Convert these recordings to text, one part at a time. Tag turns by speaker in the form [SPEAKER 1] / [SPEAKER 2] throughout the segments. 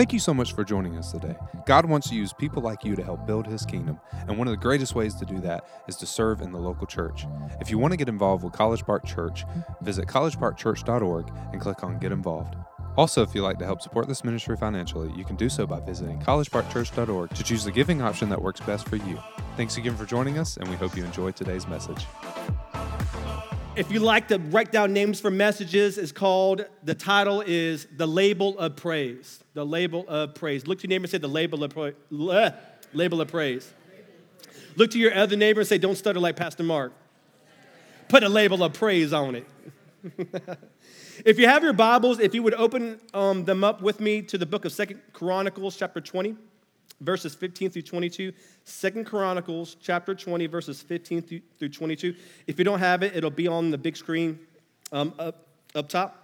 [SPEAKER 1] Thank you so much for joining us today. God wants to use people like you to help build His kingdom, and one of the greatest ways to do that is to serve in the local church. If you want to get involved with College Park Church, visit collegeparkchurch.org and click on Get Involved. Also, if you'd like to help support this ministry financially, you can do so by visiting collegeparkchurch.org to choose the giving option that works best for you. Thanks again for joining us, and we hope you enjoyed today's message.
[SPEAKER 2] If you like to write down names for messages, it's called, the title is The Label of Praise. The Label of Praise. Look to your neighbor and say, The Label of, pra- bleh, label of Praise. Look to your other neighbor and say, Don't stutter like Pastor Mark. Put a label of praise on it. if you have your Bibles, if you would open um, them up with me to the book of Second Chronicles, chapter 20 verses 15 through 22 second chronicles chapter 20 verses 15 through 22 if you don't have it it'll be on the big screen um, up, up top.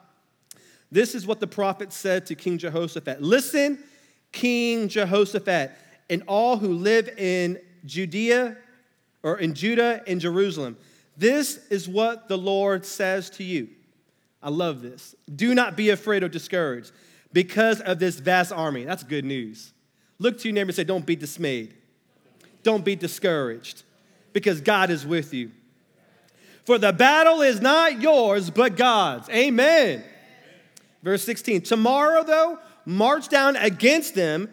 [SPEAKER 2] This is what the prophet said to king jehoshaphat. Listen king jehoshaphat and all who live in judea or in judah and jerusalem. This is what the lord says to you. I love this. Do not be afraid or discouraged because of this vast army. That's good news Look to your neighbor and say, Don't be dismayed. Don't be discouraged because God is with you. For the battle is not yours, but God's. Amen. Verse 16 Tomorrow, though, march down against them.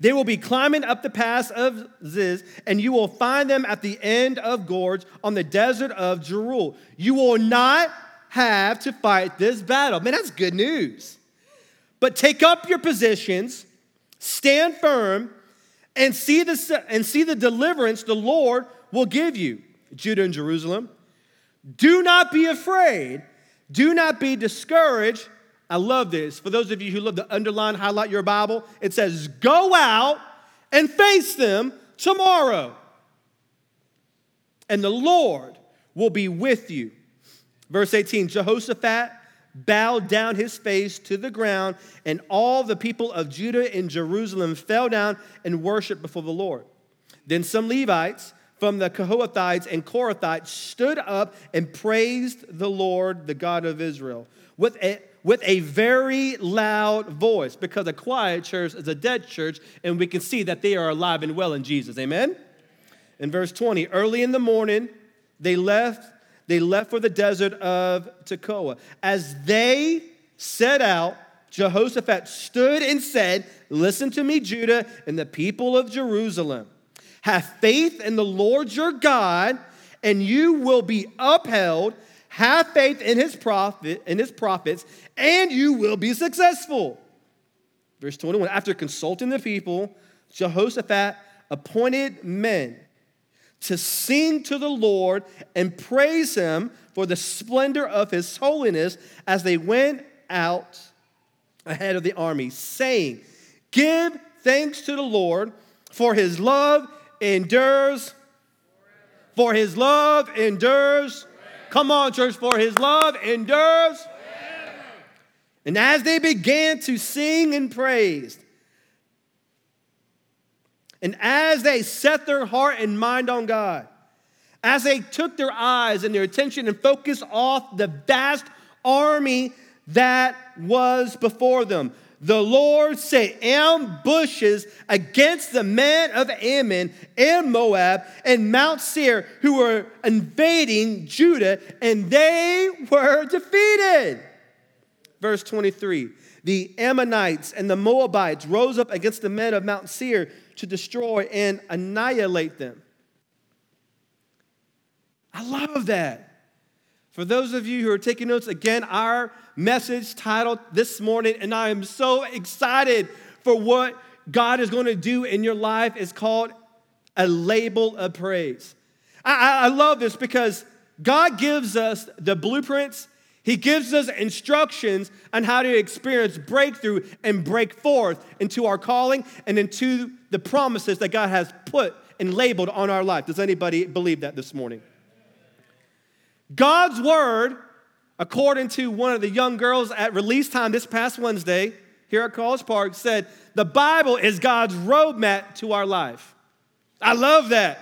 [SPEAKER 2] They will be climbing up the pass of Ziz, and you will find them at the end of Gorge on the desert of Jeruel. You will not have to fight this battle. Man, that's good news. But take up your positions Stand firm and see the, and see the deliverance the Lord will give you, Judah and Jerusalem. Do not be afraid. Do not be discouraged. I love this. For those of you who love to underline, highlight your Bible, it says, Go out and face them tomorrow. And the Lord will be with you. Verse 18 Jehoshaphat bowed down his face to the ground, and all the people of Judah and Jerusalem fell down and worshiped before the Lord. Then some Levites from the Kohathites and Korahites stood up and praised the Lord, the God of Israel, with a, with a very loud voice, because a quiet church is a dead church, and we can see that they are alive and well in Jesus. Amen? In verse 20, early in the morning, they left they left for the desert of Tekoa. As they set out, Jehoshaphat stood and said, Listen to me, Judah and the people of Jerusalem. Have faith in the Lord your God, and you will be upheld. Have faith in his prophet in his prophets, and you will be successful. Verse 21. After consulting the people, Jehoshaphat appointed men to sing to the Lord and praise him for the splendor of his holiness as they went out ahead of the army, saying, Give thanks to the Lord, for his love endures. For his love endures. Come on, church, for his love endures. And as they began to sing and praise, and as they set their heart and mind on God, as they took their eyes and their attention and focus off the vast army that was before them, the Lord set ambushes against the men of Ammon and Moab and Mount Seir who were invading Judah, and they were defeated. Verse 23 The Ammonites and the Moabites rose up against the men of Mount Seir to destroy and annihilate them. I love that. For those of you who are taking notes, again, our message titled this morning, and I am so excited for what God is going to do in your life, is called a label of praise. I, I love this because God gives us the blueprints he gives us instructions on how to experience breakthrough and break forth into our calling and into the promises that God has put and labeled on our life. Does anybody believe that this morning? God's word, according to one of the young girls at release time this past Wednesday here at College Park, said the Bible is God's roadmap to our life. I love that.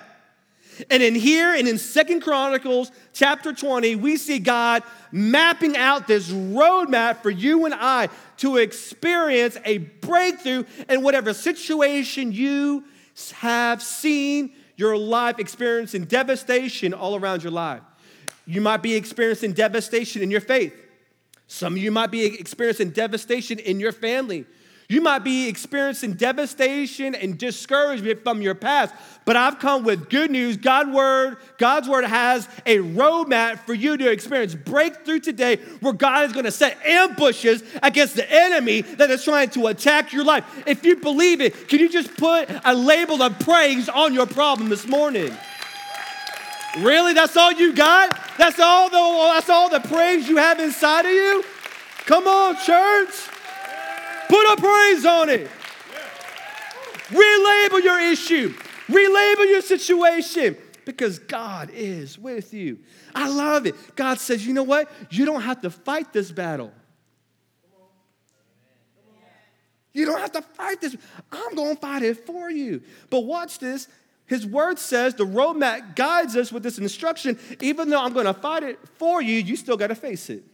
[SPEAKER 2] And in here and in Second Chronicles chapter 20, we see God mapping out this roadmap for you and I to experience a breakthrough in whatever situation you have seen your life experiencing devastation all around your life. You might be experiencing devastation in your faith. Some of you might be experiencing devastation in your family. You might be experiencing devastation and discouragement from your past, but I've come with good news. God word, God's word has a roadmap for you to experience breakthrough today where God is going to set ambushes against the enemy that is trying to attack your life. If you believe it, can you just put a label of praise on your problem this morning? Really? That's all you got? That's all the that's all the praise you have inside of you? Come on, church. Put a praise on it. Relabel your issue. Relabel your situation because God is with you. I love it. God says, you know what? You don't have to fight this battle. You don't have to fight this. I'm going to fight it for you. But watch this. His word says the roadmap guides us with this instruction. Even though I'm going to fight it for you, you still got to face it.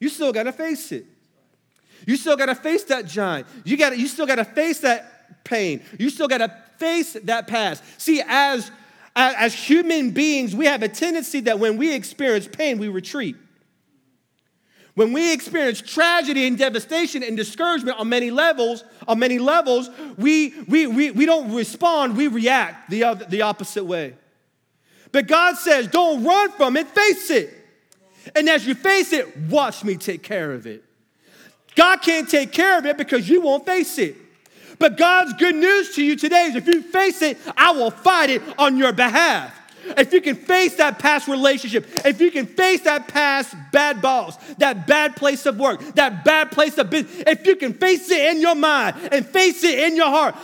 [SPEAKER 2] You still got to face it. You still got to face that giant. You got you still got to face that pain. You still got to face that past. See, as, as human beings, we have a tendency that when we experience pain, we retreat. When we experience tragedy and devastation and discouragement on many levels, on many levels, we, we, we, we don't respond, we react the, other, the opposite way. But God says, don't run from it, face it. And as you face it, watch me take care of it. God can't take care of it because you won't face it. But God's good news to you today is if you face it, I will fight it on your behalf. If you can face that past relationship, if you can face that past bad boss, that bad place of work, that bad place of business, if you can face it in your mind and face it in your heart,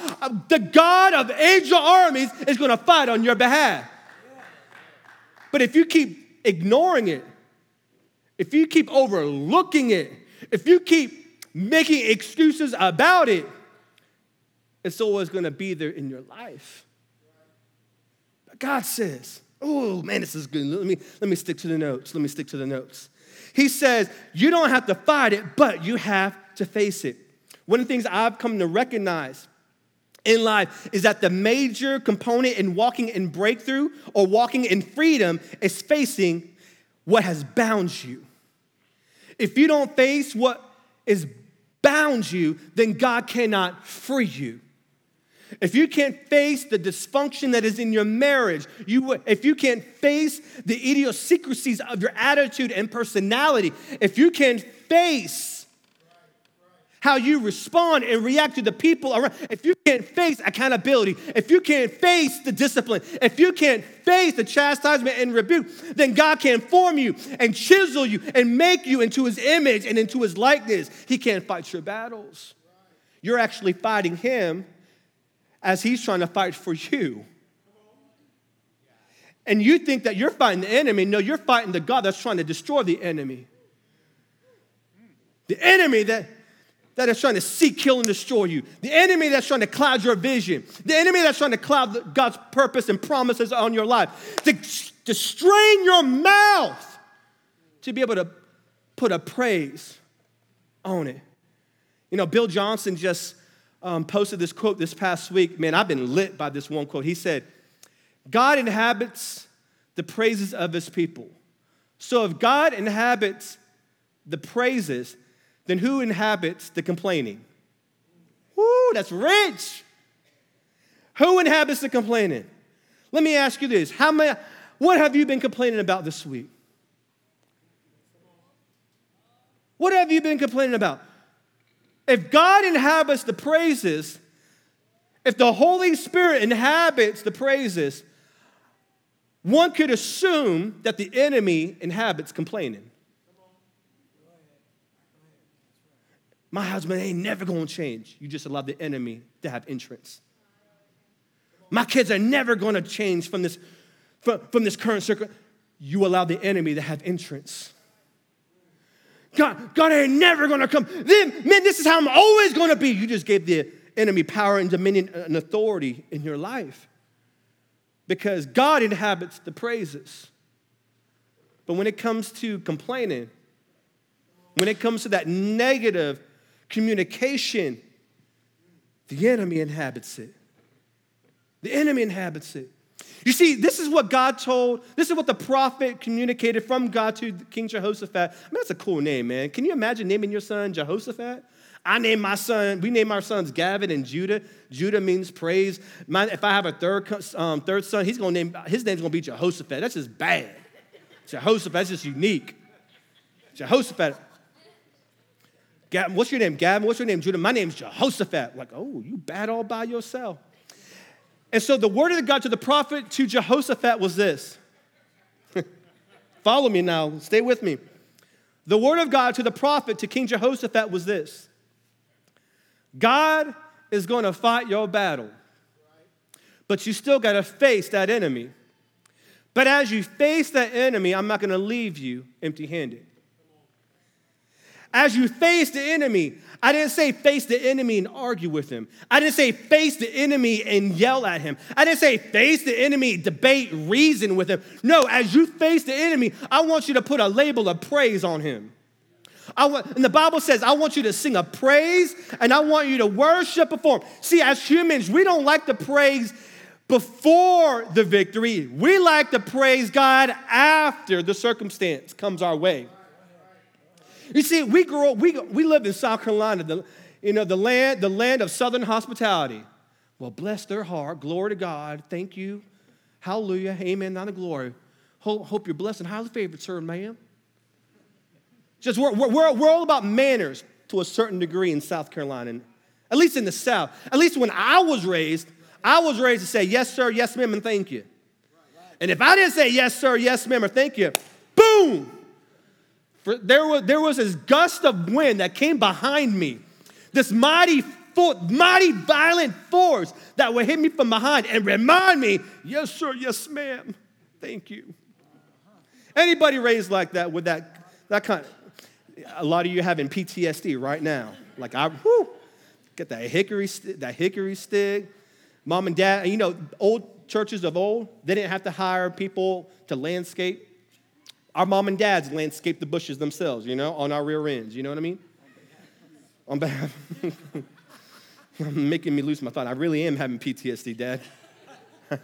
[SPEAKER 2] the God of angel armies is going to fight on your behalf. But if you keep ignoring it, if you keep overlooking it, if you keep making excuses about it, it's always going to be there in your life. But God says, oh man, this is good. Let me, let me stick to the notes. Let me stick to the notes. He says, you don't have to fight it, but you have to face it. One of the things I've come to recognize in life is that the major component in walking in breakthrough or walking in freedom is facing what has bound you. If you don't face what is bound you, then God cannot free you. If you can't face the dysfunction that is in your marriage, you, if you can't face the idiosyncrasies of your attitude and personality, if you can't face how you respond and react to the people around. If you can't face accountability, if you can't face the discipline, if you can't face the chastisement and rebuke, then God can't form you and chisel you and make you into his image and into his likeness. He can't fight your battles. You're actually fighting him as he's trying to fight for you. And you think that you're fighting the enemy. No, you're fighting the God that's trying to destroy the enemy. The enemy that that is trying to seek, kill, and destroy you. The enemy that's trying to cloud your vision. The enemy that's trying to cloud God's purpose and promises on your life. To, to strain your mouth to be able to put a praise on it. You know, Bill Johnson just um, posted this quote this past week. Man, I've been lit by this one quote. He said, God inhabits the praises of his people. So if God inhabits the praises, then who inhabits the complaining? Woo, that's rich. Who inhabits the complaining? Let me ask you this. How many, what have you been complaining about this week? What have you been complaining about? If God inhabits the praises, if the Holy Spirit inhabits the praises, one could assume that the enemy inhabits complaining. My husband ain't never gonna change. You just allow the enemy to have entrance. My kids are never gonna change from this, from, from this current circle. You allow the enemy to have entrance. God, God ain't never gonna come. Then, man, this is how I'm always gonna be. You just gave the enemy power and dominion and authority in your life. because God inhabits the praises. But when it comes to complaining, when it comes to that negative communication, the enemy inhabits it. The enemy inhabits it. You see, this is what God told, this is what the prophet communicated from God to King Jehoshaphat. I mean, that's a cool name, man. Can you imagine naming your son Jehoshaphat? I name my son, we name our sons Gavin and Judah. Judah means praise. My, if I have a third, um, third son, he's gonna name, his name's gonna be Jehoshaphat. That's just bad. Jehoshaphat, that's just unique. Jehoshaphat. Gavin, what's your name? Gavin, what's your name? Judah, my name's Jehoshaphat. Like, oh, you bad all by yourself. And so the word of God to the prophet to Jehoshaphat was this. Follow me now, stay with me. The word of God to the prophet to King Jehoshaphat was this God is going to fight your battle, but you still got to face that enemy. But as you face that enemy, I'm not going to leave you empty handed. As you face the enemy, I didn't say face the enemy and argue with him. I didn't say face the enemy and yell at him. I didn't say face the enemy, debate, reason with him. No, as you face the enemy, I want you to put a label of praise on him. I want, and the Bible says, I want you to sing a praise and I want you to worship before him. See, as humans, we don't like to praise before the victory. We like to praise God after the circumstance comes our way. You see, we grew up, we, we live in South Carolina, the, you know, the land, the land of southern hospitality. Well, bless their heart. Glory to God. Thank you. Hallelujah. Amen. Not a glory. Hope, hope you're blessed and highly favored, sir, ma'am. Just we're, we're, we're all about manners to a certain degree in South Carolina, at least in the South. At least when I was raised, I was raised to say yes, sir, yes, ma'am, and thank you. And if I didn't say yes, sir, yes, ma'am, or thank you, boom, for there was, there was this gust of wind that came behind me, this mighty, mighty violent force that would hit me from behind and remind me, yes, sir, yes, ma'am, thank you. Anybody raised like that with that, that kind of, a lot of you having PTSD right now. Like I, get that hickory, that hickory stick. Mom and dad, you know, old churches of old, they didn't have to hire people to landscape our mom and dads landscape the bushes themselves, you know, on our rear ends. You know what I mean? On behalf. I'm making me lose my thought. I really am having PTSD, Dad.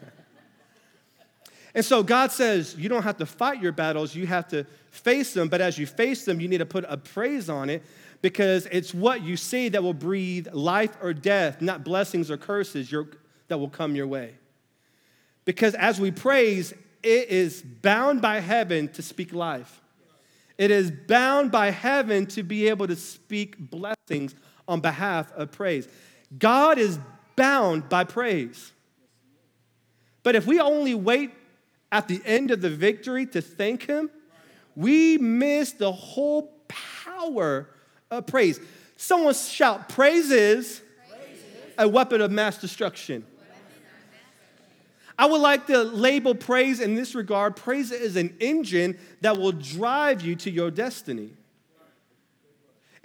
[SPEAKER 2] and so God says you don't have to fight your battles, you have to face them. But as you face them, you need to put a praise on it because it's what you say that will breathe life or death, not blessings or curses your, that will come your way. Because as we praise, it is bound by heaven to speak life. It is bound by heaven to be able to speak blessings on behalf of praise. God is bound by praise. But if we only wait at the end of the victory to thank Him, we miss the whole power of praise. Someone shout, Praise is a weapon of mass destruction. I would like to label praise in this regard praise is an engine that will drive you to your destiny.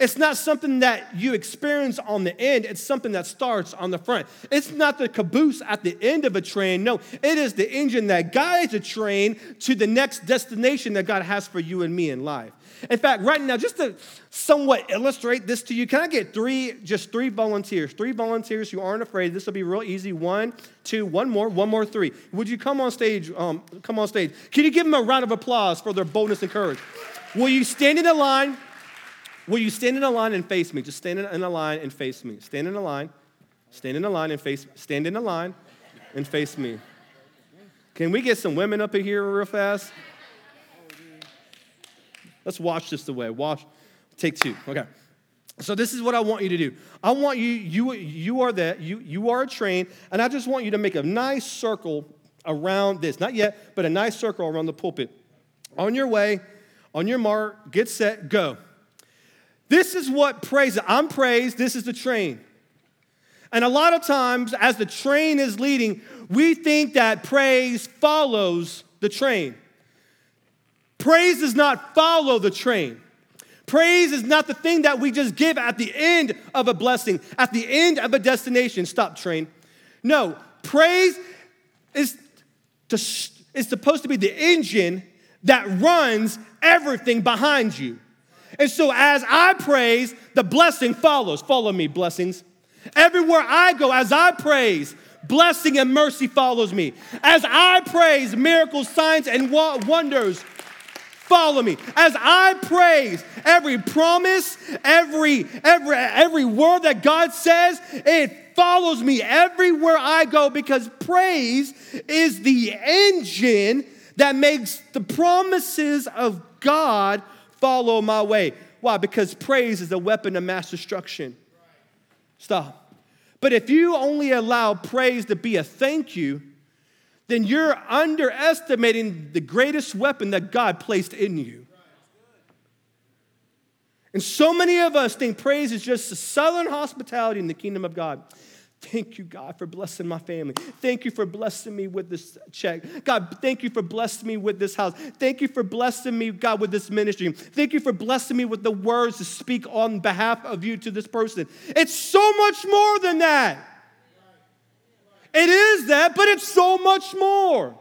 [SPEAKER 2] It's not something that you experience on the end, it's something that starts on the front. It's not the caboose at the end of a train. No, it is the engine that guides a train to the next destination that God has for you and me in life. In fact, right now, just to somewhat illustrate this to you, can I get three, just three volunteers? Three volunteers who aren't afraid. This will be real easy. One, two, one more, one more, three. Would you come on stage? Um, come on stage. Can you give them a round of applause for their boldness and courage? Will you stand in a line? Will you stand in a line and face me? Just stand in a line and face me. Stand in a line. Stand in a line and face. Stand in a line and face me. Can we get some women up in here real fast? Let's watch this the way. Watch. Take two. Okay. So this is what I want you to do. I want you, you, you are that, you, you are a train, and I just want you to make a nice circle around this. Not yet, but a nice circle around the pulpit. On your way, on your mark, get set, go. This is what praise. I'm praised. This is the train. And a lot of times, as the train is leading, we think that praise follows the train. Praise does not follow the train. Praise is not the thing that we just give at the end of a blessing, at the end of a destination. Stop, train. No, praise is to, is supposed to be the engine that runs everything behind you. And so as I praise, the blessing follows. Follow me, blessings. Everywhere I go, as I praise, blessing and mercy follows me. As I praise, miracles, signs, and wonders follow me. As I praise, every promise, every every every word that God says, it follows me everywhere I go because praise is the engine that makes the promises of God follow my way. Why? Because praise is a weapon of mass destruction. Stop. But if you only allow praise to be a thank you, then you're underestimating the greatest weapon that God placed in you. And so many of us think praise is just a southern hospitality in the kingdom of God. Thank you, God, for blessing my family. Thank you for blessing me with this check. God, thank you for blessing me with this house. Thank you for blessing me, God, with this ministry. Thank you for blessing me with the words to speak on behalf of you to this person. It's so much more than that. It is that, but it's so much more.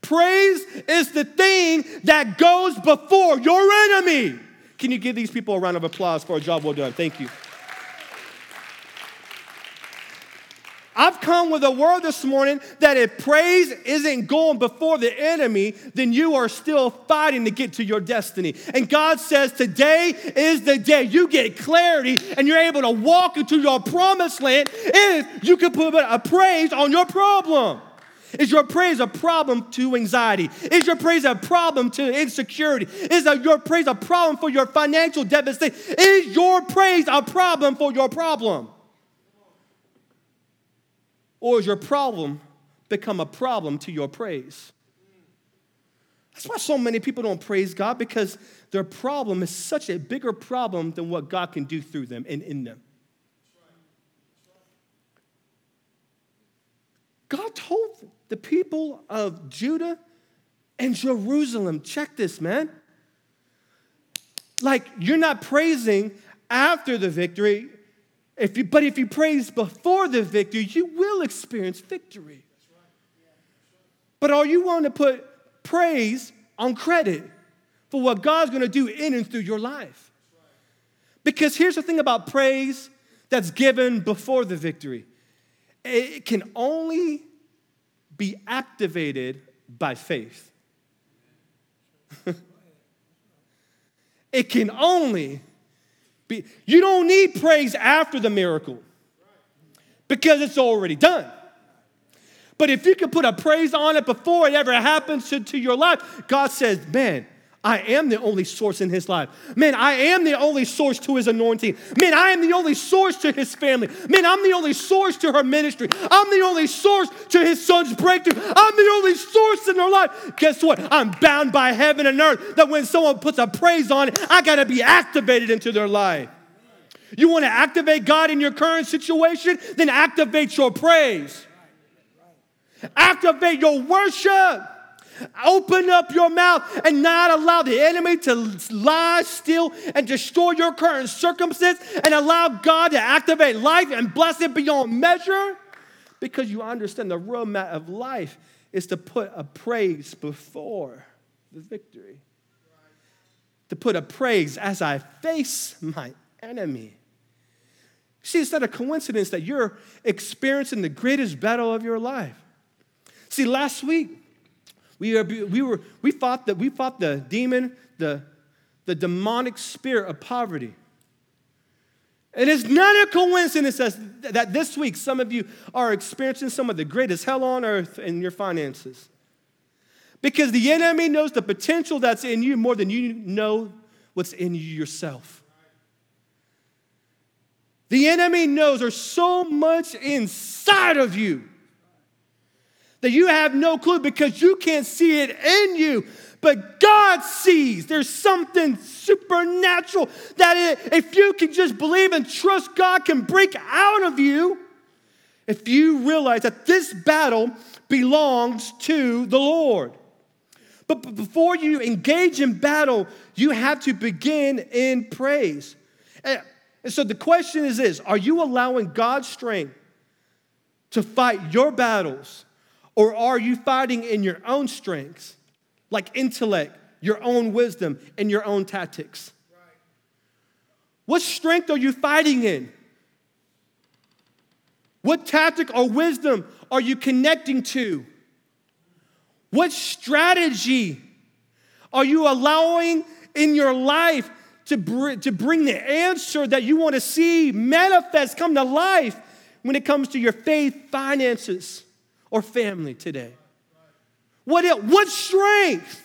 [SPEAKER 2] Praise is the thing that goes before your enemy. Can you give these people a round of applause for a job well done? Thank you. I've come with a word this morning that if praise isn't going before the enemy, then you are still fighting to get to your destiny. And God says, Today is the day you get clarity and you're able to walk into your promised land if you can put a praise on your problem. Is your praise a problem to anxiety? Is your praise a problem to insecurity? Is your praise a problem for your financial deficit? Is your praise a problem for your problem? Or has your problem become a problem to your praise? That's why so many people don't praise God because their problem is such a bigger problem than what God can do through them and in them. God told the people of Judah and Jerusalem, check this, man. Like, you're not praising after the victory, if you, but if you praise before the victory, you will experience victory. But are you willing to put praise on credit for what God's going to do in and through your life? Because here's the thing about praise that's given before the victory it can only be activated by faith. it can only you don't need praise after the miracle because it's already done. But if you can put a praise on it before it ever happens to, to your life, God says, man, I am the only source in his life. Man, I am the only source to his anointing. Man, I am the only source to his family. Man, I'm the only source to her ministry. I'm the only source to his son's breakthrough. I'm the only source in her life. Guess what? I'm bound by heaven and earth that when someone puts a praise on it, I got to be activated into their life. You want to activate God in your current situation? Then activate your praise. Activate your worship. Open up your mouth and not allow the enemy to lie, steal, and destroy your current circumstance and allow God to activate life and bless it beyond measure because you understand the roadmap of life is to put a praise before the victory. To put a praise as I face my enemy. See, it's not a coincidence that you're experiencing the greatest battle of your life. See, last week, we, were, we, were, we, fought, the, we fought the demon, the, the demonic spirit of poverty. And it's not a coincidence that this week some of you are experiencing some of the greatest hell on earth in your finances. Because the enemy knows the potential that's in you more than you know what's in you yourself. The enemy knows there's so much inside of you that you have no clue because you can't see it in you. But God sees there's something supernatural that if you can just believe and trust God can break out of you if you realize that this battle belongs to the Lord. But before you engage in battle, you have to begin in praise. And so the question is this Are you allowing God's strength to fight your battles? Or are you fighting in your own strengths, like intellect, your own wisdom, and your own tactics? What strength are you fighting in? What tactic or wisdom are you connecting to? What strategy are you allowing in your life to, br- to bring the answer that you want to see manifest, come to life when it comes to your faith, finances, or family today? What, else? what strength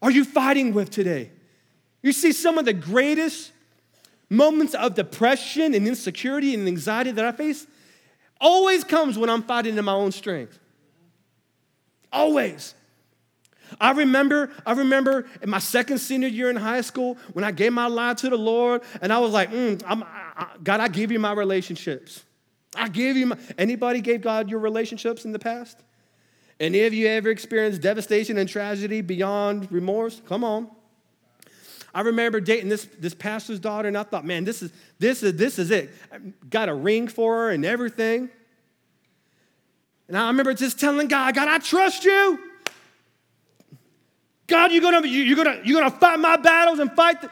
[SPEAKER 2] are you fighting with today? You see, some of the greatest moments of depression and insecurity and anxiety that I face always comes when I'm fighting in my own strength. Always. I remember, I remember in my second senior year in high school when I gave my life to the Lord, and I was like, mm, I, God, I give you my relationships. I give you my. Anybody gave God your relationships in the past? Any of you ever experienced devastation and tragedy beyond remorse? Come on. I remember dating this, this pastor's daughter, and I thought, man, this is, this is, this is it. I got a ring for her and everything. And I remember just telling God, God, I trust you. God, you're gonna, you're gonna, you're gonna fight my battles and fight the,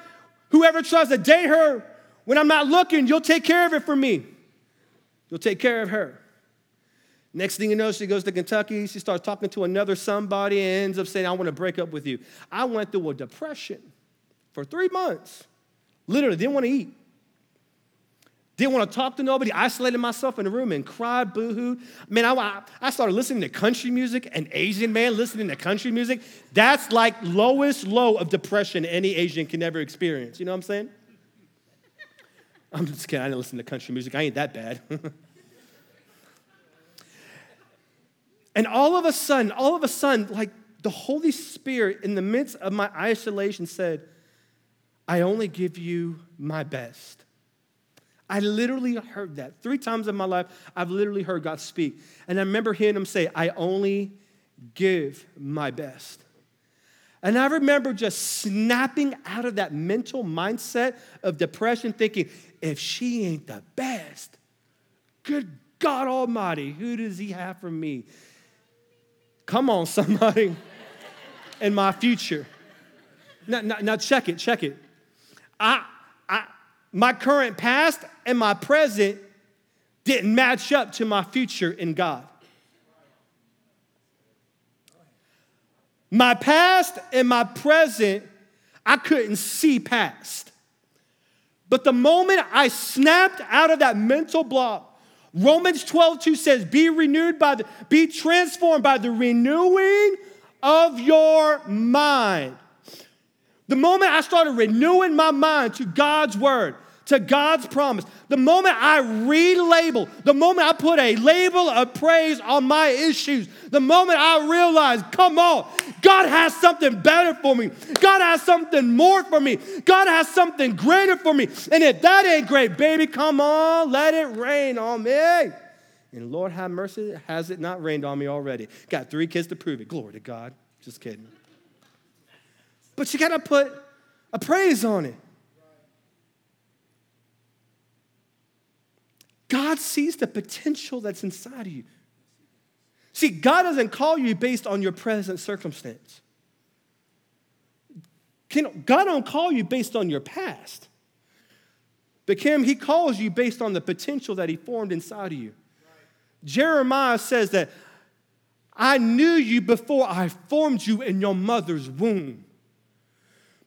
[SPEAKER 2] whoever tries to date her when I'm not looking, you'll take care of it for me. You'll take care of her. Next thing you know, she goes to Kentucky. She starts talking to another somebody and ends up saying, I want to break up with you. I went through a depression for three months. Literally, didn't want to eat. Didn't want to talk to nobody. Isolated myself in a room and cried, boo boohoo. Man, I, I started listening to country music, an Asian man listening to country music. That's like lowest low of depression any Asian can ever experience. You know what I'm saying? I'm just kidding. I didn't listen to country music. I ain't that bad. and all of a sudden, all of a sudden, like the Holy Spirit in the midst of my isolation said, I only give you my best. I literally heard that three times in my life. I've literally heard God speak. And I remember hearing him say, I only give my best. And I remember just snapping out of that mental mindset of depression, thinking, if she ain't the best, good God Almighty, who does he have for me? Come on, somebody, in my future. Now, now, now check it, check it. I, I, my current past and my present didn't match up to my future in God. My past and my present, I couldn't see past. But the moment I snapped out of that mental block, Romans 12, 2 says, Be renewed by the, be transformed by the renewing of your mind. The moment I started renewing my mind to God's word, to God's promise, the moment I relabel, the moment I put a label of praise on my issues, the moment I realized, come on, God has something better for me. God has something more for me. God has something greater for me. And if that ain't great, baby, come on, let it rain on me. And Lord have mercy, has it not rained on me already? Got three kids to prove it. Glory to God. Just kidding. But you got to put a praise on it. God sees the potential that's inside of you. See, God doesn't call you based on your present circumstance. God don't call you based on your past. But Kim, he calls you based on the potential that he formed inside of you. Jeremiah says that I knew you before I formed you in your mother's womb.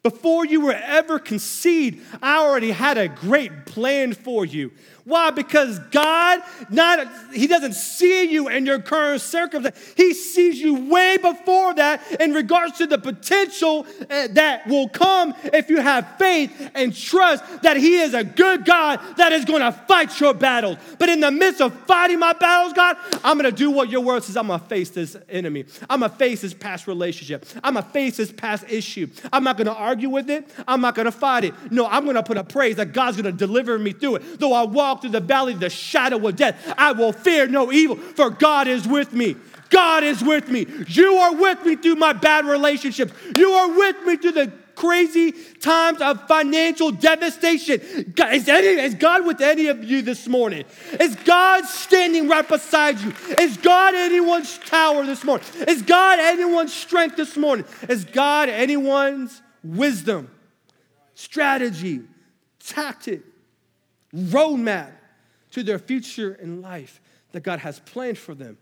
[SPEAKER 2] Before you were ever conceived, I already had a great plan for you. Why? Because God, not He doesn't see you in your current circumstance. He sees you way before that in regards to the potential eh, that will come if you have faith and trust that He is a good God that is going to fight your battles. But in the midst of fighting my battles, God, I'm going to do what your word says. I'm going to face this enemy. I'm going to face this past relationship. I'm going to face this past issue. I'm not going to argue with it. I'm not going to fight it. No, I'm going to put a praise that God's going to deliver me through it. Though I walk through the valley of the shadow of death, I will fear no evil, for God is with me. God is with me. You are with me through my bad relationships. You are with me through the crazy times of financial devastation. Is, any, is God with any of you this morning? Is God standing right beside you? Is God anyone's tower this morning? Is God anyone's strength this morning? Is God anyone's wisdom, strategy, tactic, roadmap to their future in life that God has planned for them?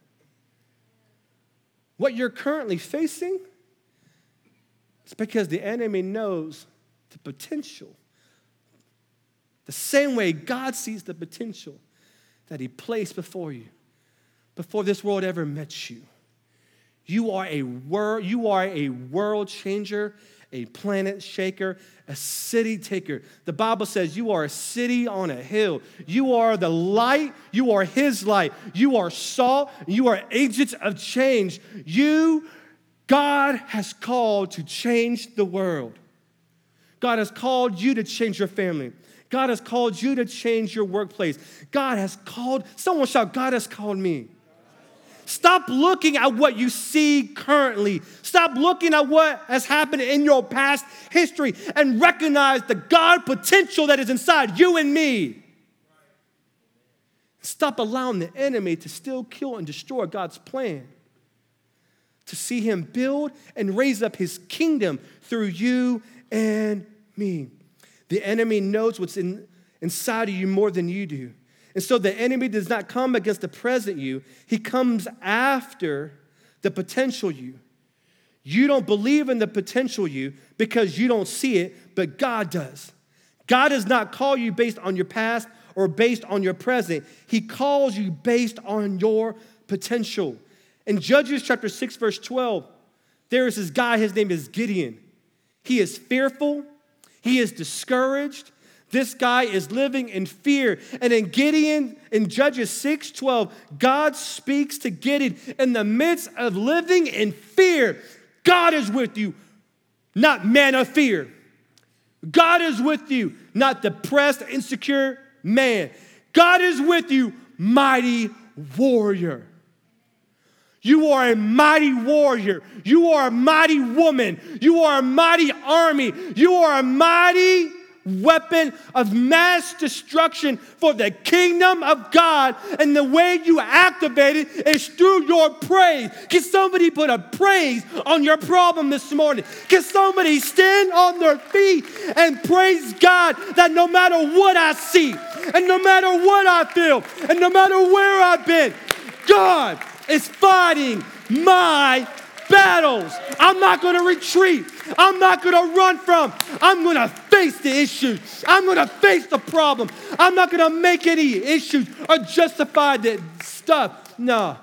[SPEAKER 2] What you're currently facing it's because the enemy knows the potential. The same way God sees the potential that He placed before you, before this world ever met you. You are a world, you are a world changer, a planet shaker, a city taker. The Bible says you are a city on a hill. You are the light, you are his light. You are salt, you are agents of change. You God has called to change the world. God has called you to change your family. God has called you to change your workplace. God has called, someone shout, God has called me. Stop looking at what you see currently. Stop looking at what has happened in your past history and recognize the God potential that is inside you and me. Stop allowing the enemy to still kill and destroy God's plan to see him build and raise up his kingdom through you and me. The enemy knows what's in, inside of you more than you do. And so the enemy does not come against the present you, he comes after the potential you. You don't believe in the potential you because you don't see it, but God does. God does not call you based on your past or based on your present. He calls you based on your potential. In Judges chapter 6, verse 12, there is this guy, his name is Gideon. He is fearful, he is discouraged. This guy is living in fear. And in Gideon, in Judges 6 12, God speaks to Gideon in the midst of living in fear. God is with you, not man of fear. God is with you, not depressed, insecure man. God is with you, mighty warrior. You are a mighty warrior. You are a mighty woman. You are a mighty army. You are a mighty weapon of mass destruction for the kingdom of God. And the way you activate it is through your praise. Can somebody put a praise on your problem this morning? Can somebody stand on their feet and praise God that no matter what I see, and no matter what I feel, and no matter where I've been, God is fighting my battles. I'm not going to retreat. I'm not going to run from. I'm going to face the issues. I'm going to face the problem. I'm not going to make any issues or justify the stuff. No.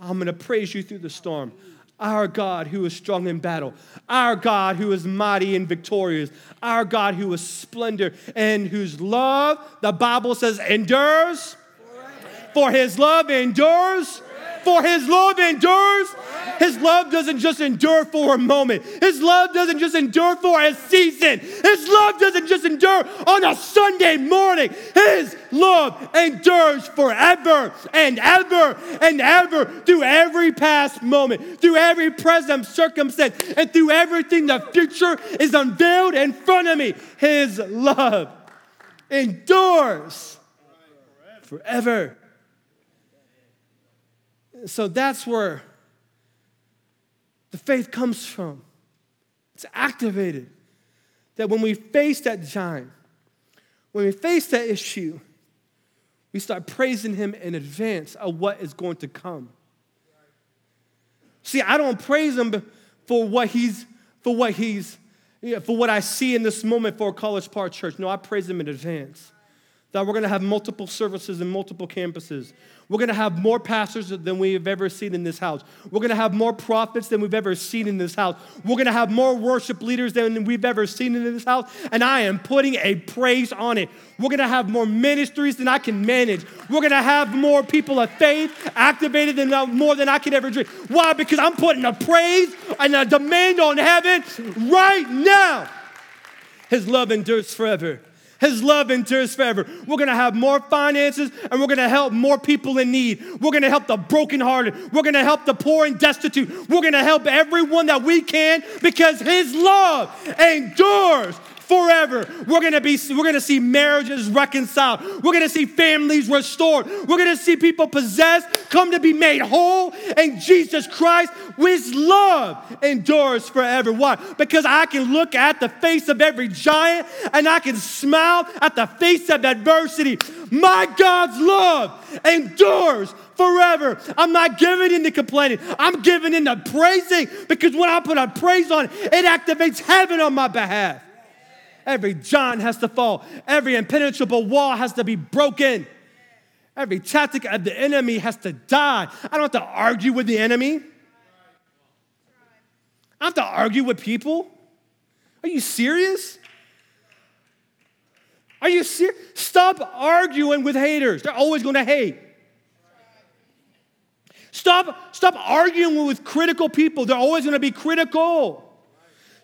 [SPEAKER 2] I'm going to praise you through the storm. Our God who is strong in battle. Our God who is mighty and victorious. Our God who is splendor and whose love, the Bible says, endures. For his love endures for his love endures. His love doesn't just endure for a moment. His love doesn't just endure for a season. His love doesn't just endure on a Sunday morning. His love endures forever and ever and ever through every past moment, through every present circumstance, and through everything the future is unveiled in front of me. His love endures forever. So that's where the faith comes from. It's activated. That when we face that giant, when we face that issue, we start praising Him in advance of what is going to come. See, I don't praise Him for what He's, for what He's, for what I see in this moment for College Park Church. No, I praise Him in advance that we're going to have multiple services in multiple campuses. We're going to have more pastors than we've ever seen in this house. We're going to have more prophets than we've ever seen in this house. We're going to have more worship leaders than we've ever seen in this house. And I am putting a praise on it. We're going to have more ministries than I can manage. We're going to have more people of faith activated than uh, more than I can ever dream. Why? Because I'm putting a praise and a demand on heaven right now. His love endures forever. His love endures forever. We're gonna have more finances and we're gonna help more people in need. We're gonna help the brokenhearted. We're gonna help the poor and destitute. We're gonna help everyone that we can because His love endures forever. We're gonna be, we're gonna see marriages reconciled. We're gonna see families restored. We're gonna see people possessed come to be made whole. And Jesus Christ, with love, endures forever. Why? Because I can look at the face of every giant and I can smile at the face of adversity. My God's love endures forever. I'm not giving into complaining. I'm giving into praising because when I put a praise on it, it activates heaven on my behalf. Every giant has to fall. Every impenetrable wall has to be broken. Every tactic of the enemy has to die. I don't have to argue with the enemy. I have to argue with people. Are you serious? Are you serious? Stop arguing with haters. They're always going to hate. Stop, stop arguing with critical people. They're always going to be critical.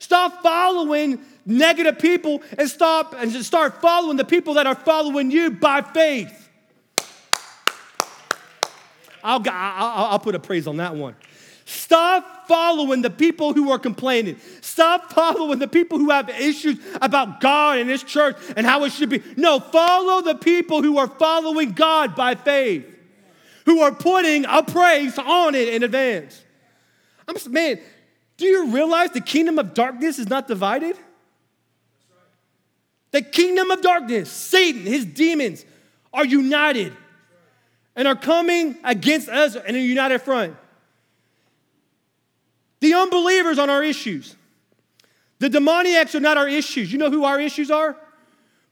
[SPEAKER 2] Stop following negative people and stop and just start following the people that are following you by faith. I'll, I'll, I'll put a praise on that one. Stop following the people who are complaining. Stop following the people who have issues about God and His church and how it should be. No, follow the people who are following God by faith, who are putting a praise on it in advance. I'm just man, do you realize the kingdom of darkness is not divided? The kingdom of darkness, Satan, his demons, are united and are coming against us in a united front. The unbelievers on our issues. The demoniacs are not our issues. You know who our issues are?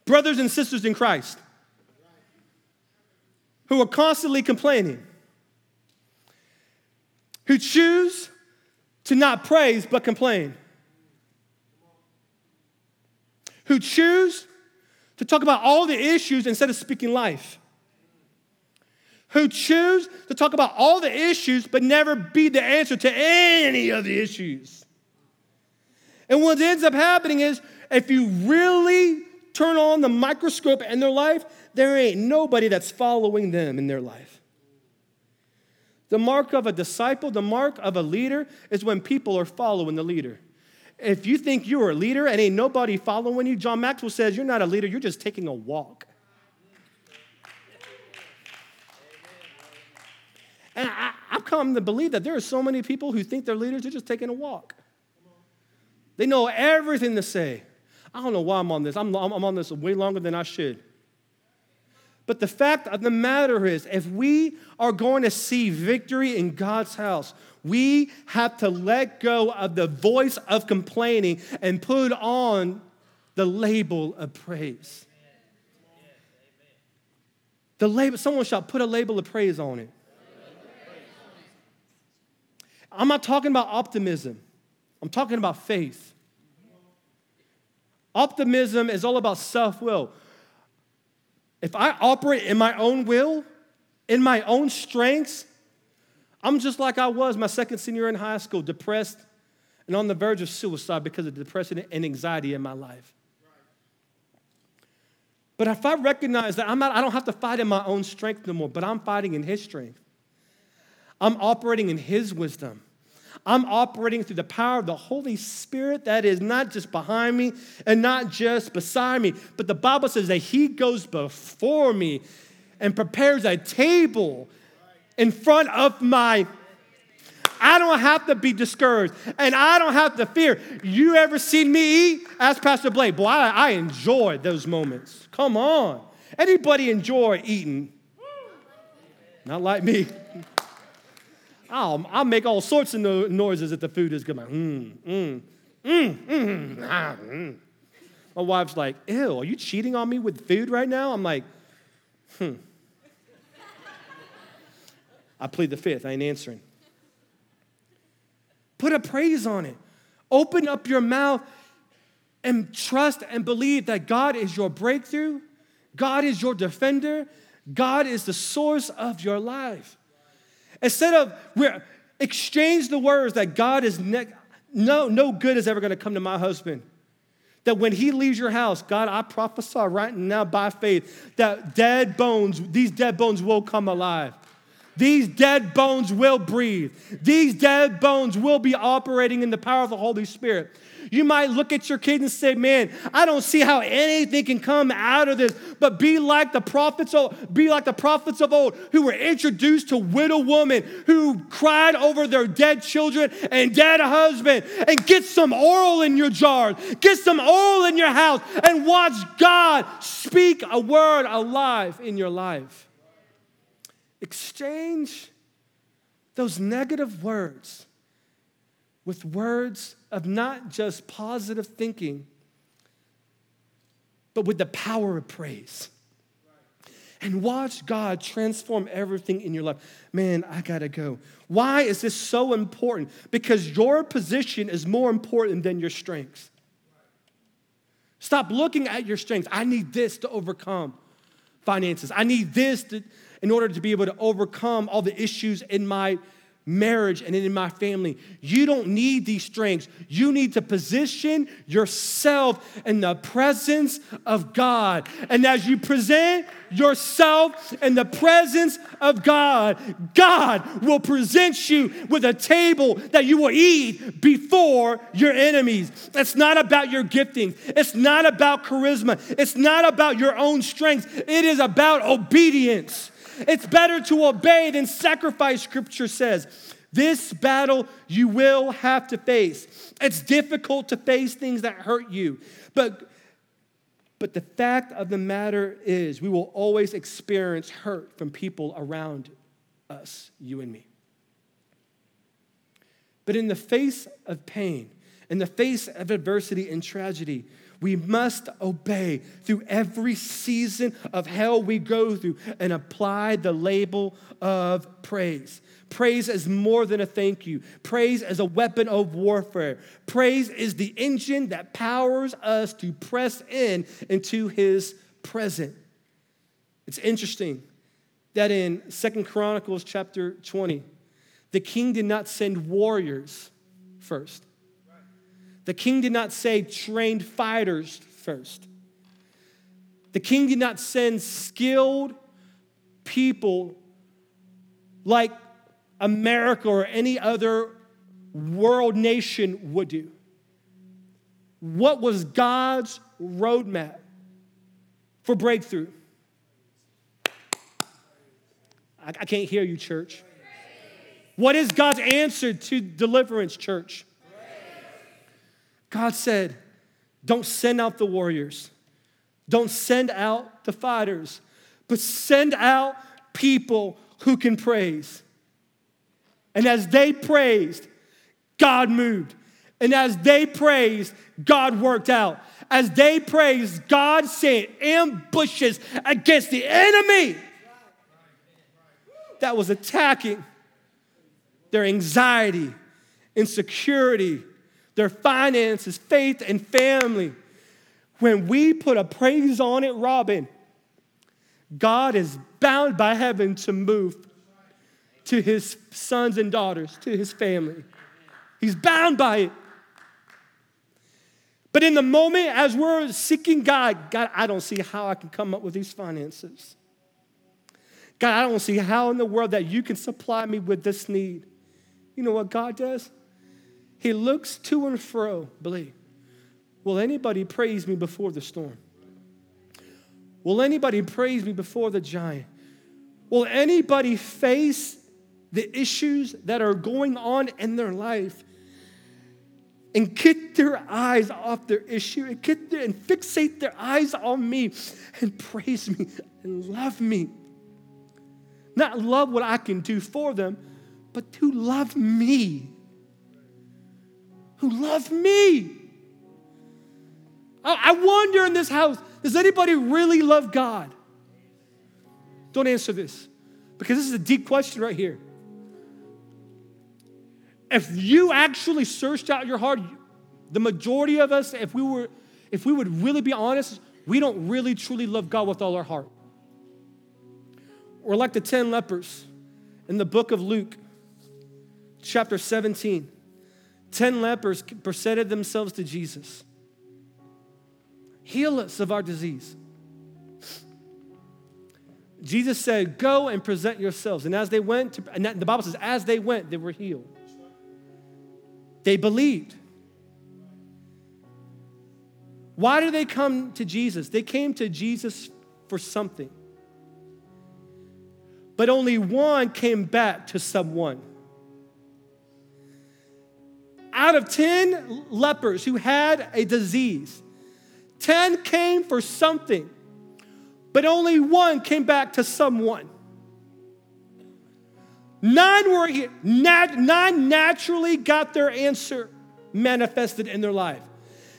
[SPEAKER 2] Brothers and sisters in Christ who are constantly complaining, who choose to not praise but complain. who choose to talk about all the issues instead of speaking life. Who choose to talk about all the issues but never be the answer to any of the issues. And what ends up happening is if you really turn on the microscope in their life, there ain't nobody that's following them in their life. The mark of a disciple, the mark of a leader, is when people are following the leader. If you think you're a leader and ain't nobody following you, John Maxwell says you're not a leader, you're just taking a walk. And I, have come to believe that there are so many people who think they're leaders, they're just taking a walk. They know everything to say. I don't know why I'm on this. I'm, I'm on this way longer than I should. But the fact of the matter is, if we are going to see victory in God's house, we have to let go of the voice of complaining and put on the label of praise. The label, someone shall put a label of praise on it. I'm not talking about optimism, I'm talking about faith. Optimism is all about self will. If I operate in my own will, in my own strengths, I'm just like I was my second senior in high school, depressed and on the verge of suicide because of depression and anxiety in my life. But if I recognize that I'm not, I don't have to fight in my own strength no more, but I'm fighting in His strength. I'm operating in His wisdom. I'm operating through the power of the Holy Spirit that is not just behind me and not just beside me, but the Bible says that He goes before me and prepares a table in front of my I don't have to be discouraged and I don't have to fear. You ever seen me eat? Ask Pastor Blake. Boy, I, I enjoy those moments. Come on. Anybody enjoy eating? Not like me. I'll, I'll make all sorts of no- noises if the food is good. Like, mm, mm, mm, mm, ah, mm. My wife's like, ew, are you cheating on me with food right now? I'm like, hmm. I plead the fifth, I ain't answering. Put a praise on it. Open up your mouth and trust and believe that God is your breakthrough, God is your defender, God is the source of your life. Instead of exchange the words that God is ne- no no good is ever going to come to my husband. That when he leaves your house, God, I prophesy right now by faith that dead bones, these dead bones will come alive. These dead bones will breathe. These dead bones will be operating in the power of the Holy Spirit. You might look at your kid and say, Man, I don't see how anything can come out of this. But be like the prophets, be like the prophets of old who were introduced to widow women who cried over their dead children and dead husband. And get some oil in your jar, get some oil in your house, and watch God speak a word alive in your life. Exchange those negative words with words of not just positive thinking, but with the power of praise. And watch God transform everything in your life. Man, I gotta go. Why is this so important? Because your position is more important than your strengths. Stop looking at your strengths. I need this to overcome finances. I need this to, in order to be able to overcome all the issues in my marriage and in my family. You don't need these strengths. You need to position yourself in the presence of God. And as you present yourself in the presence of God, God will present you with a table that you will eat before your enemies. It's not about your gifting, it's not about charisma, it's not about your own strength. It is about obedience. It's better to obey than sacrifice, scripture says. This battle you will have to face. It's difficult to face things that hurt you, but, but the fact of the matter is, we will always experience hurt from people around us, you and me. But in the face of pain, in the face of adversity and tragedy, we must obey through every season of hell we go through and apply the label of praise. Praise is more than a thank you. Praise is a weapon of warfare. Praise is the engine that powers us to press in into his present. It's interesting that in Second Chronicles chapter 20, the king did not send warriors first. The king did not say trained fighters first. The king did not send skilled people like America or any other world nation would do. What was God's roadmap for breakthrough? I, can't hear you, church. What is God's answer to deliverance, church? God said, Don't send out the warriors, don't send out the fighters, but send out people who can praise. And as they praised, God moved. And as they praised, God worked out. As they praised, God sent ambushes against the enemy that was attacking their anxiety, insecurity, their finances, faith, and family. When we put a praise on it, Robin, God is bound by heaven to move to his sons and daughters, to his family. He's bound by it. But in the moment, as we're seeking God, God, I don't see how I can come up with these finances. God, I don't see how in the world that you can supply me with this need. You know what God does? He looks to and fro, believe. Will anybody praise me before the storm? Will anybody praise me before the giant? Will anybody face the issues that are going on in their life and get their eyes off their issue and get and fixate their eyes on me and praise me and love me? Not love what I can do for them, but to love me who love me. I wonder in this house, does anybody really love God? Don't answer this because this is a deep question right here. If you actually searched out your heart, the majority of us, if we were, if we would really be honest, we don't really truly love God with all our heart. We're like the 10 lepers in the book of Luke, chapter 17. Ten lepers presented themselves to Jesus. Heal us of our disease. Jesus said, Go and present yourselves. And as they went, to, and the Bible says, as they went, they were healed. They believed. Why did they come to Jesus? They came to Jesus for something. But only one came back to someone. Out of 10 lepers who had a disease, 10 came for something, but only one came back to someone. Nine were nine naturally got their answer manifested in their life.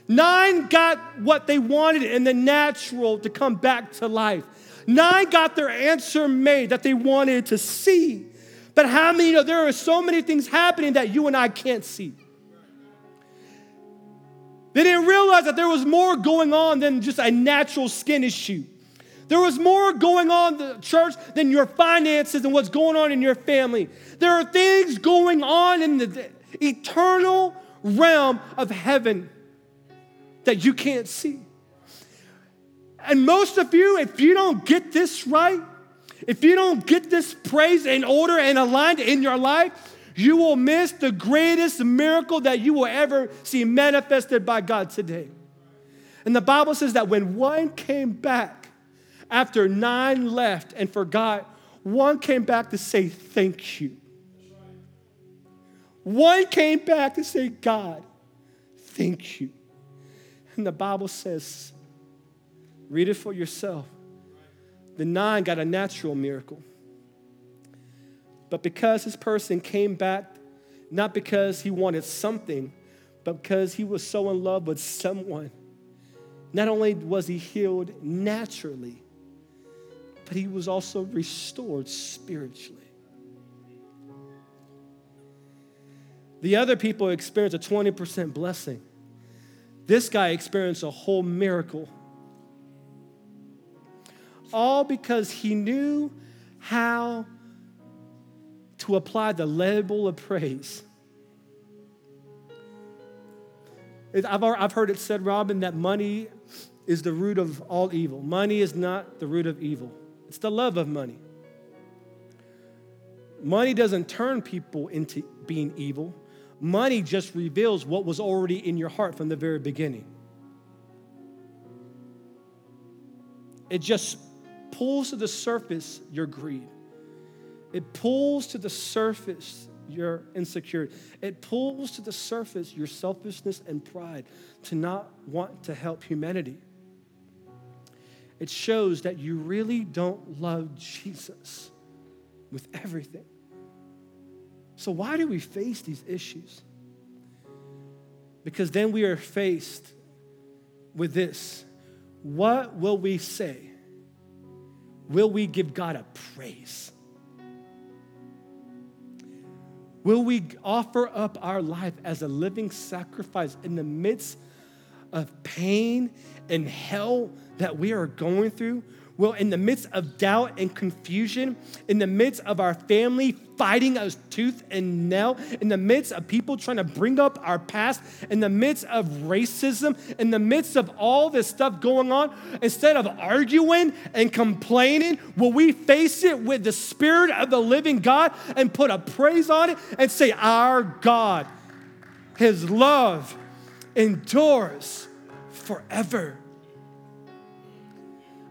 [SPEAKER 2] Nine got what they wanted in the natural to come back to life. Nine got their answer made that they wanted to see. But how many know there are so many things happening that you and I can't see? They didn't realize that there was more going on than just a natural skin issue. There was more going on in the church than your finances and what's going on in your family. There are things going on in the eternal realm of heaven that you can't see. And most of you, if you don't get this right, if you don't get this praise in order and aligned in your life, you will miss the greatest miracle that you will ever see manifested by God today. And the Bible says that when one came back after nine left and forgot, one came back to say thank you. One came back to say, God, thank you. And the Bible says, read it for yourself. The nine got a natural miracle. But because this person came back, not because he wanted something, but because he was so in love with someone, not only was he healed naturally, but he was also restored spiritually. The other people experienced a 20% blessing. This guy experienced a whole miracle. All because he knew how to apply the label of praise. I've, heard it said, Robin, that money is the root of all evil. Money is not the root of evil, it's the love of money. Money doesn't turn people into being evil, money just reveals what was already in your heart from the very beginning. It just pulls to the surface your greed. It pulls to the surface your insecurity. It pulls to the surface your selfishness and pride to not want to help humanity. It shows that you really don't love Jesus with everything. So, why do we face these issues? Because then we are faced with this what will we say? Will we give God a praise? Will we offer up our life as a living sacrifice in the midst of pain and hell that we are going through? Will, in the midst of doubt and confusion, in the midst of our family fighting us tooth and nail, in the midst of people trying to bring up our past, in the midst of racism, in the midst of all this stuff going on, instead of arguing and complaining, will we face it with the Spirit of the living God and put a praise on it and say, Our God, His love endures forever.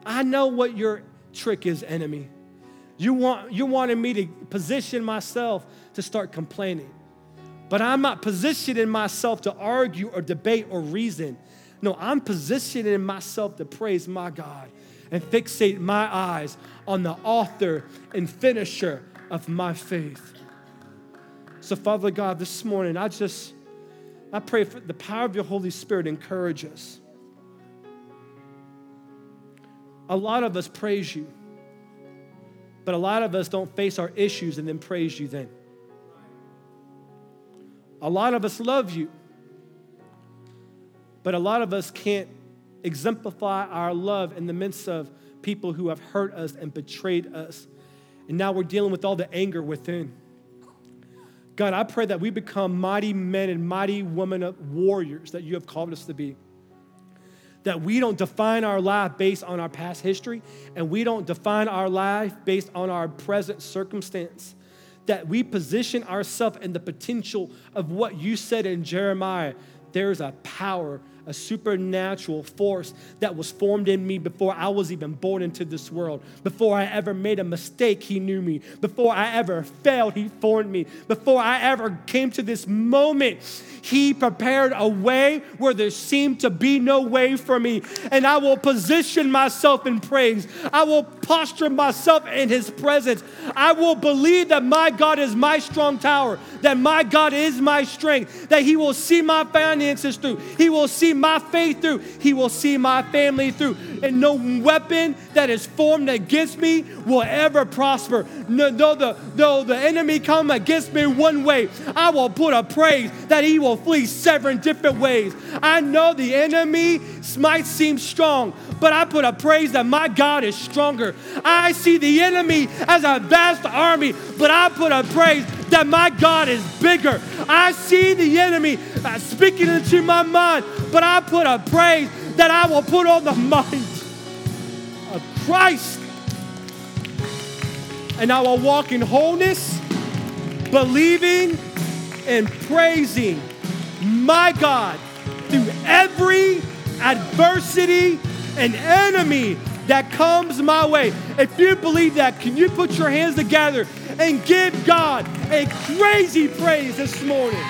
[SPEAKER 2] I know what your trick is, enemy. You want you wanted me to position myself to start complaining. But I'm not positioning myself to argue or debate or reason. No, I'm positioning myself to praise my God and fixate my eyes on the author and finisher of my faith. So, Father God, this morning, I just I pray for the power of your Holy Spirit encourage us. A lot of us praise you, but a lot of us don't face our issues and then praise you then. A lot of us love you, but a lot of us can't exemplify our love in the midst of people who have hurt us and betrayed us. And now we're dealing with all the anger within. God, I pray that we become mighty men and mighty women of warriors that you have called us to be that we don't define our life based on our past history and we don't define our life based on our present circumstance. That we position ourselves in the potential of what you said in Jeremiah. There's a power a supernatural force that was formed in me before I was even born into this world. Before I ever made a mistake, He knew me. Before I ever failed, He formed me. Before I ever came to this moment, He prepared a way where there seemed to be no way for me. And I will position myself in praise. I will posture myself in His presence. I will believe that my God is my strong tower, that my God is my strength, that He will see my finances through. He will see my faith through. He will see my family through. And no weapon that is formed against me will ever prosper. No, the, though the enemy come against me one way, I will put a praise that he will flee seven different ways. I know the enemy might seem strong, but I put a praise that my God is stronger. I see the enemy as a vast army, but I put a praise that my God is bigger. I see the enemy uh, speaking into my mind, but I put a praise that I will put on the mind of Christ. And I will walk in wholeness, believing and praising my God through every adversity and enemy that comes my way. If you believe that, can you put your hands together and give God a crazy praise this morning?